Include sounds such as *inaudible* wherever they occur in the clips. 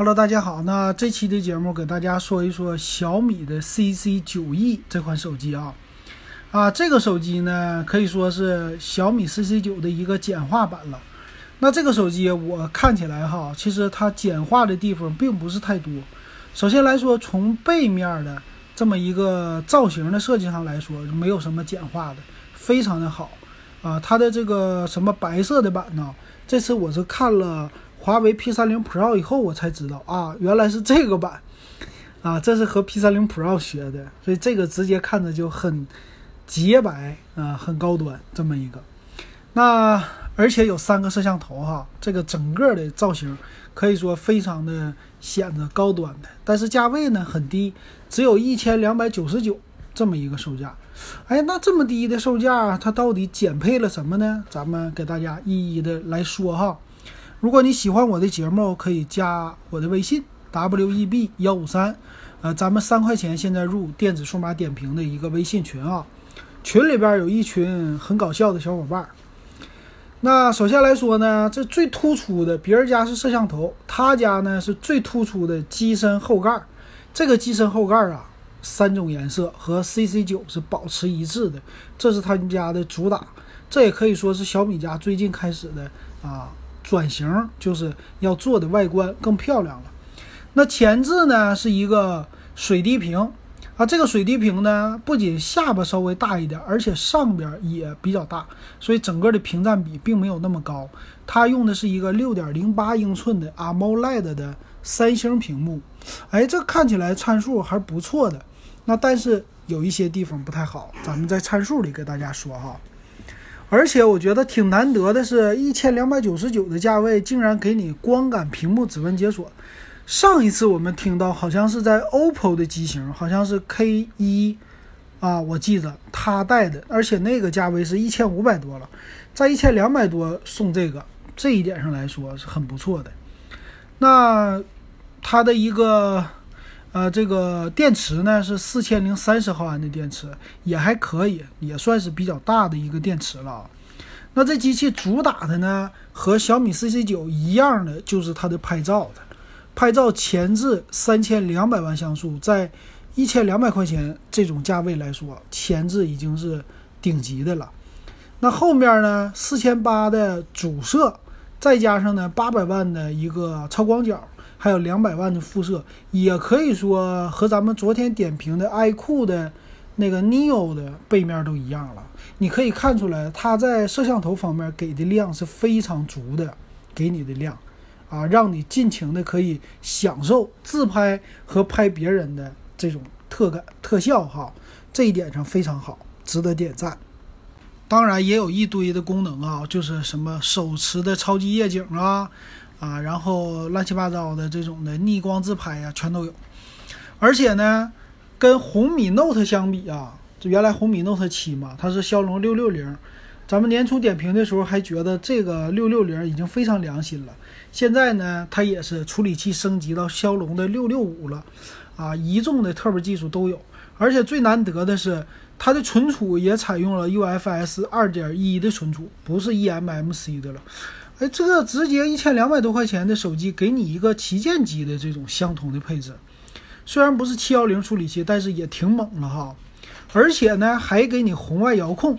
Hello，大家好。那这期的节目给大家说一说小米的 CC 九 E 这款手机啊，啊，这个手机呢可以说是小米 CC 九的一个简化版了。那这个手机我看起来哈，其实它简化的地方并不是太多。首先来说，从背面的这么一个造型的设计上来说，没有什么简化的，非常的好啊。它的这个什么白色的版呢？这次我是看了华为 P 三零 Pro 以后，我才知道啊，原来是这个版啊，这是和 P 三零 Pro 学的，所以这个直接看着就很洁白啊，很高端这么一个。那而且有三个摄像头哈，这个整个的造型可以说非常的显得高端的，但是价位呢很低，只有一千两百九十九这么一个售价。哎，那这么低的售价，它到底减配了什么呢？咱们给大家一一的来说哈。如果你喜欢我的节目，可以加我的微信 w e b 幺五三，呃，咱们三块钱现在入电子数码点评的一个微信群啊，群里边有一群很搞笑的小伙伴。那首先来说呢，这最突出的，别人家是摄像头，他家呢是最突出的机身后盖。这个机身后盖啊，三种颜色和 CC 九是保持一致的，这是他们家的主打。这也可以说是小米家最近开始的啊转型，就是要做的外观更漂亮了。那前置呢是一个水滴屏。啊，这个水滴屏呢，不仅下巴稍微大一点，而且上边也比较大，所以整个的屏占比并没有那么高。它用的是一个六点零八英寸的 AMOLED 的三星屏幕，哎，这看起来参数还不错的。那但是有一些地方不太好，咱们在参数里给大家说哈。而且我觉得挺难得的是，一千两百九十九的价位，竟然给你光感屏幕指纹解锁。上一次我们听到好像是在 OPPO 的机型，好像是 K 一啊，我记得它带的，而且那个价位是一千五百多了，在一千两百多送这个，这一点上来说是很不错的。那它的一个呃这个电池呢是四千零三十毫安的电池，也还可以，也算是比较大的一个电池了。那这机器主打的呢和小米 CC 九一样的，就是它的拍照的。拍照前置三千两百万像素，在一千两百块钱这种价位来说，前置已经是顶级的了。那后面呢，四千八的主摄，再加上呢八百万的一个超广角，还有两百万的副摄，也可以说和咱们昨天点评的 iQOO 的那个 Neo 的背面都一样了。你可以看出来，它在摄像头方面给的量是非常足的，给你的量。啊，让你尽情的可以享受自拍和拍别人的这种特感特效哈，这一点上非常好，值得点赞。当然也有一堆的功能啊，就是什么手持的超级夜景啊，啊，然后乱七八糟的这种的逆光自拍呀，全都有。而且呢，跟红米 Note 相比啊，这原来红米 Note 七嘛，它是骁龙六六零。咱们年初点评的时候还觉得这个六六零已经非常良心了，现在呢，它也是处理器升级到骁龙的六六五了，啊，一众的特别技术都有，而且最难得的是它的存储也采用了 UFS 二点一的存储，不是 eMMC 的了。哎，这个直接一千两百多块钱的手机给你一个旗舰机的这种相同的配置，虽然不是七幺零处理器，但是也挺猛了哈，而且呢还给你红外遥控。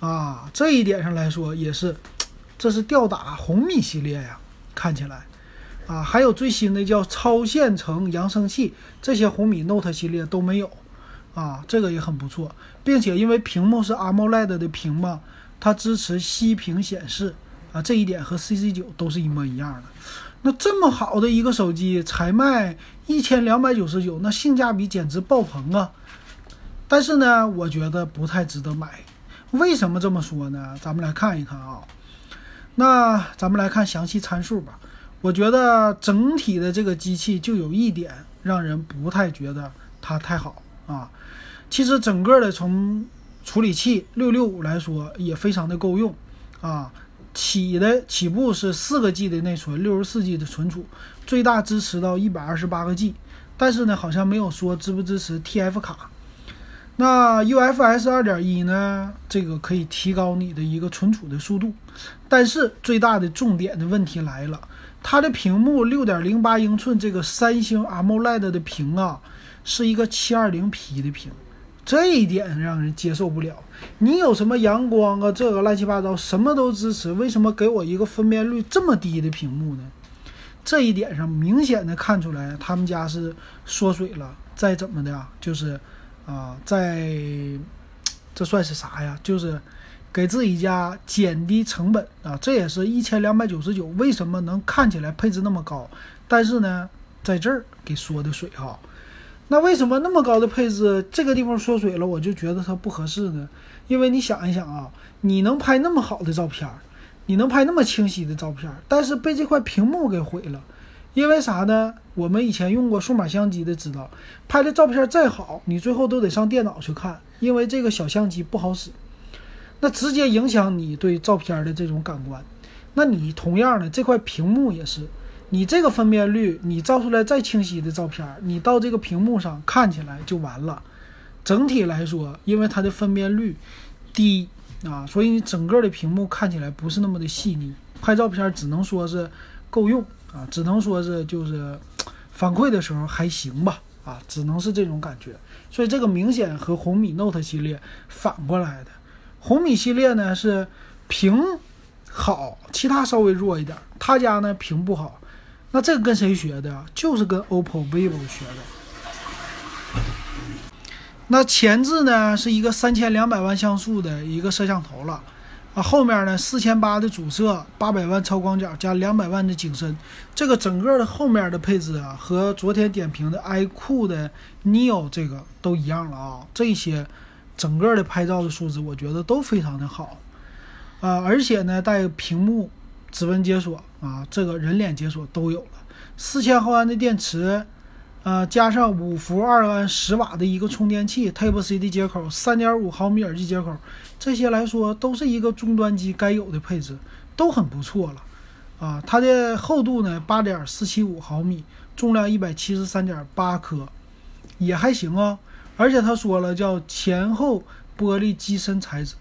啊，这一点上来说也是，这是吊打红米系列呀，看起来，啊，还有最新的叫超线程扬声器，这些红米 Note 系列都没有，啊，这个也很不错，并且因为屏幕是 AMOLED 的屏嘛，它支持息屏显示，啊，这一点和 CC 九都是一模一样的。那这么好的一个手机才卖一千两百九十九，那性价比简直爆棚啊！但是呢，我觉得不太值得买。为什么这么说呢？咱们来看一看啊。那咱们来看详细参数吧。我觉得整体的这个机器就有一点让人不太觉得它太好啊。其实整个的从处理器六六五来说也非常的够用啊。起的起步是四个 G 的内存，六十四 G 的存储，最大支持到一百二十八个 G。但是呢，好像没有说支不支持 TF 卡。那 UFS 二点一呢？这个可以提高你的一个存储的速度，但是最大的重点的问题来了，它的屏幕六点零八英寸，这个三星 AMOLED 的屏啊，是一个七二零 P 的屏，这一点让人接受不了。你有什么阳光啊，这个乱七八糟什么都支持，为什么给我一个分辨率这么低的屏幕呢？这一点上明显的看出来，他们家是缩水了。再怎么的啊，就是啊，在这算是啥呀？就是给自己家减低成本啊。这也是一千两百九十九，为什么能看起来配置那么高？但是呢，在这儿给缩的水哈。那为什么那么高的配置，这个地方缩水了，我就觉得它不合适呢？因为你想一想啊，你能拍那么好的照片，你能拍那么清晰的照片，但是被这块屏幕给毁了。因为啥呢？我们以前用过数码相机的知道，拍的照片再好，你最后都得上电脑去看，因为这个小相机不好使，那直接影响你对照片的这种感官。那你同样的这块屏幕也是，你这个分辨率，你照出来再清晰的照片，你到这个屏幕上看起来就完了。整体来说，因为它的分辨率低啊，所以你整个的屏幕看起来不是那么的细腻，拍照片只能说是够用。啊，只能说是就是反馈的时候还行吧，啊，只能是这种感觉。所以这个明显和红米 Note 系列反过来的。红米系列呢是屏好，其他稍微弱一点。他家呢屏不好，那这个跟谁学的？就是跟 OPPO、vivo 学的。那前置呢是一个三千两百万像素的一个摄像头了。啊，后面呢，四千八的主摄，八百万超广角加两百万的景深，这个整个的后面的配置啊，和昨天点评的 iQOO 的 Neo 这个都一样了啊。这些整个的拍照的素质，我觉得都非常的好啊。而且呢，带屏幕、指纹解锁啊，这个人脸解锁都有了，四千毫安的电池。呃，加上五伏二安十瓦的一个充电器，Type C 的接口，三点五毫米耳机接口，这些来说都是一个终端机该有的配置，都很不错了。啊，它的厚度呢，八点四七五毫米，重量一百七十三点八克，也还行啊。而且他说了，叫前后玻璃机身材质，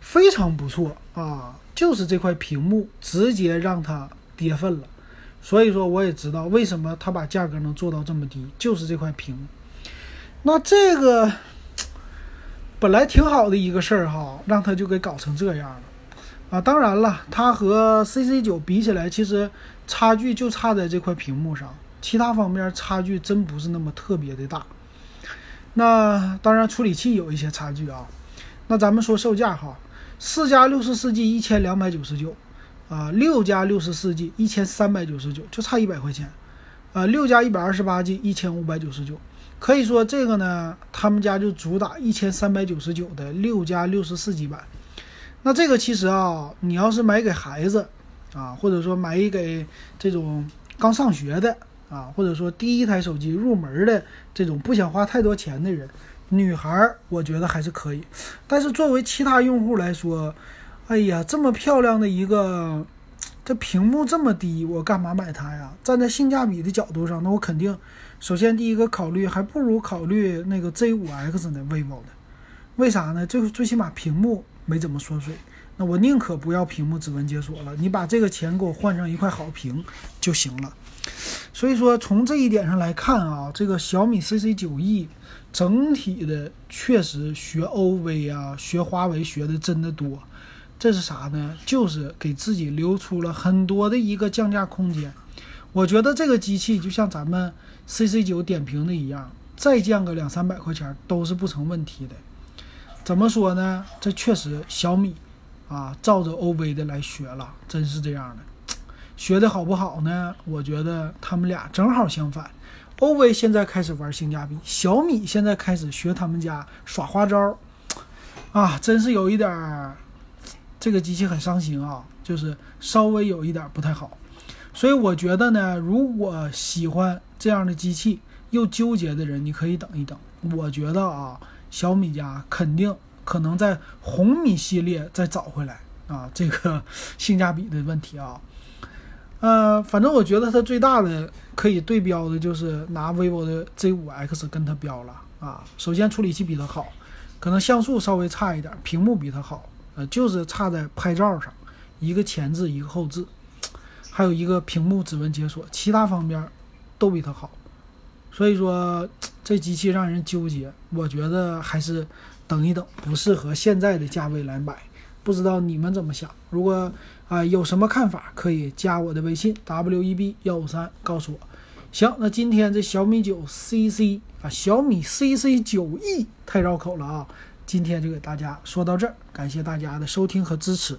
非常不错啊。就是这块屏幕直接让它跌份了。所以说，我也知道为什么他把价格能做到这么低，就是这块屏。那这个本来挺好的一个事儿哈，让他就给搞成这样了啊！当然了，它和 CC 九比起来，其实差距就差在这块屏幕上，其他方面差距真不是那么特别的大。那当然，处理器有一些差距啊。那咱们说售价哈，四加六十四 G 一千两百九十九。啊，六加六十四 G 一千三百九十九，就差一百块钱。啊，六加一百二十八 G 一千五百九十九，可以说这个呢，他们家就主打一千三百九十九的六加六十四 G 版。那这个其实啊，你要是买给孩子啊，或者说买给这种刚上学的啊，或者说第一台手机入门的这种不想花太多钱的人，女孩我觉得还是可以。但是作为其他用户来说，哎呀，这么漂亮的一个，这屏幕这么低，我干嘛买它呀？站在性价比的角度上，那我肯定，首先第一个考虑，还不如考虑那个 Z5X 的 vivo 的，为啥呢？最最起码屏幕没怎么缩水，那我宁可不要屏幕指纹解锁了，你把这个钱给我换成一块好屏就行了。所以说，从这一点上来看啊，这个小米 CC9E 整体的确实学 OV 啊，学华为学的真的多。这是啥呢？就是给自己留出了很多的一个降价空间。我觉得这个机器就像咱们 CC 九点评的一样，再降个两三百块钱都是不成问题的。怎么说呢？这确实小米啊，照着 OV 的来学了，真是这样的。学的好不好呢？我觉得他们俩正好相反。OV 现在开始玩性价比，小米现在开始学他们家耍花招，啊，真是有一点儿。这个机器很伤心啊，就是稍微有一点不太好，所以我觉得呢，如果喜欢这样的机器又纠结的人，你可以等一等。我觉得啊，小米家肯定可能在红米系列再找回来啊，这个 *laughs* 性价比的问题啊，呃，反正我觉得它最大的可以对标的就是拿 vivo 的 Z5X 跟它标了啊。首先处理器比它好，可能像素稍微差一点，屏幕比它好。呃，就是差在拍照上，一个前置，一个后置，还。还有一个屏幕指纹解锁，其他方面都比它好。所以说这机器让人纠结，我觉得还是等一等，不适合现在的价位来买。不知道你们怎么想？如果啊有什么看法，可以加我的微信 w e b 幺五三告诉我。行，那今天这小米九 CC 啊，小米 CC 九 E 太绕口了啊，今天就给大家说到这儿，感谢大家的收听和支持。